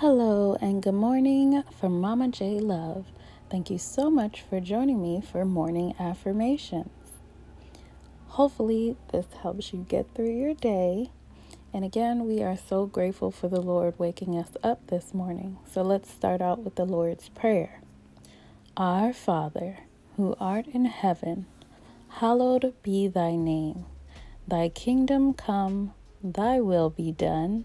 Hello and good morning from Mama J Love. Thank you so much for joining me for morning affirmations. Hopefully, this helps you get through your day. And again, we are so grateful for the Lord waking us up this morning. So let's start out with the Lord's Prayer. Our Father, who art in heaven, hallowed be thy name. Thy kingdom come, thy will be done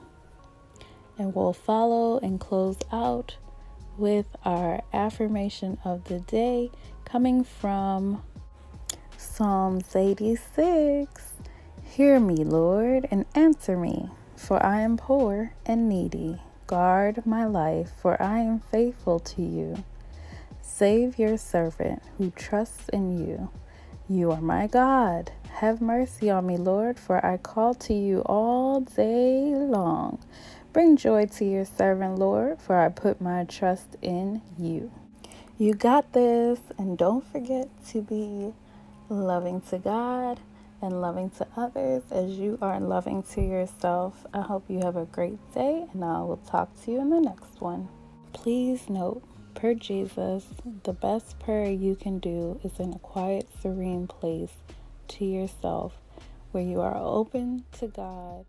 and we'll follow and close out with our affirmation of the day coming from Psalms 86. Hear me, Lord, and answer me, for I am poor and needy. Guard my life, for I am faithful to you. Save your servant who trusts in you. You are my God. Have mercy on me, Lord, for I call to you all day long. Bring joy to your servant, Lord, for I put my trust in you. You got this, and don't forget to be loving to God and loving to others as you are loving to yourself. I hope you have a great day, and I will talk to you in the next one. Please note, per Jesus, the best prayer you can do is in a quiet, serene place to yourself where you are open to God.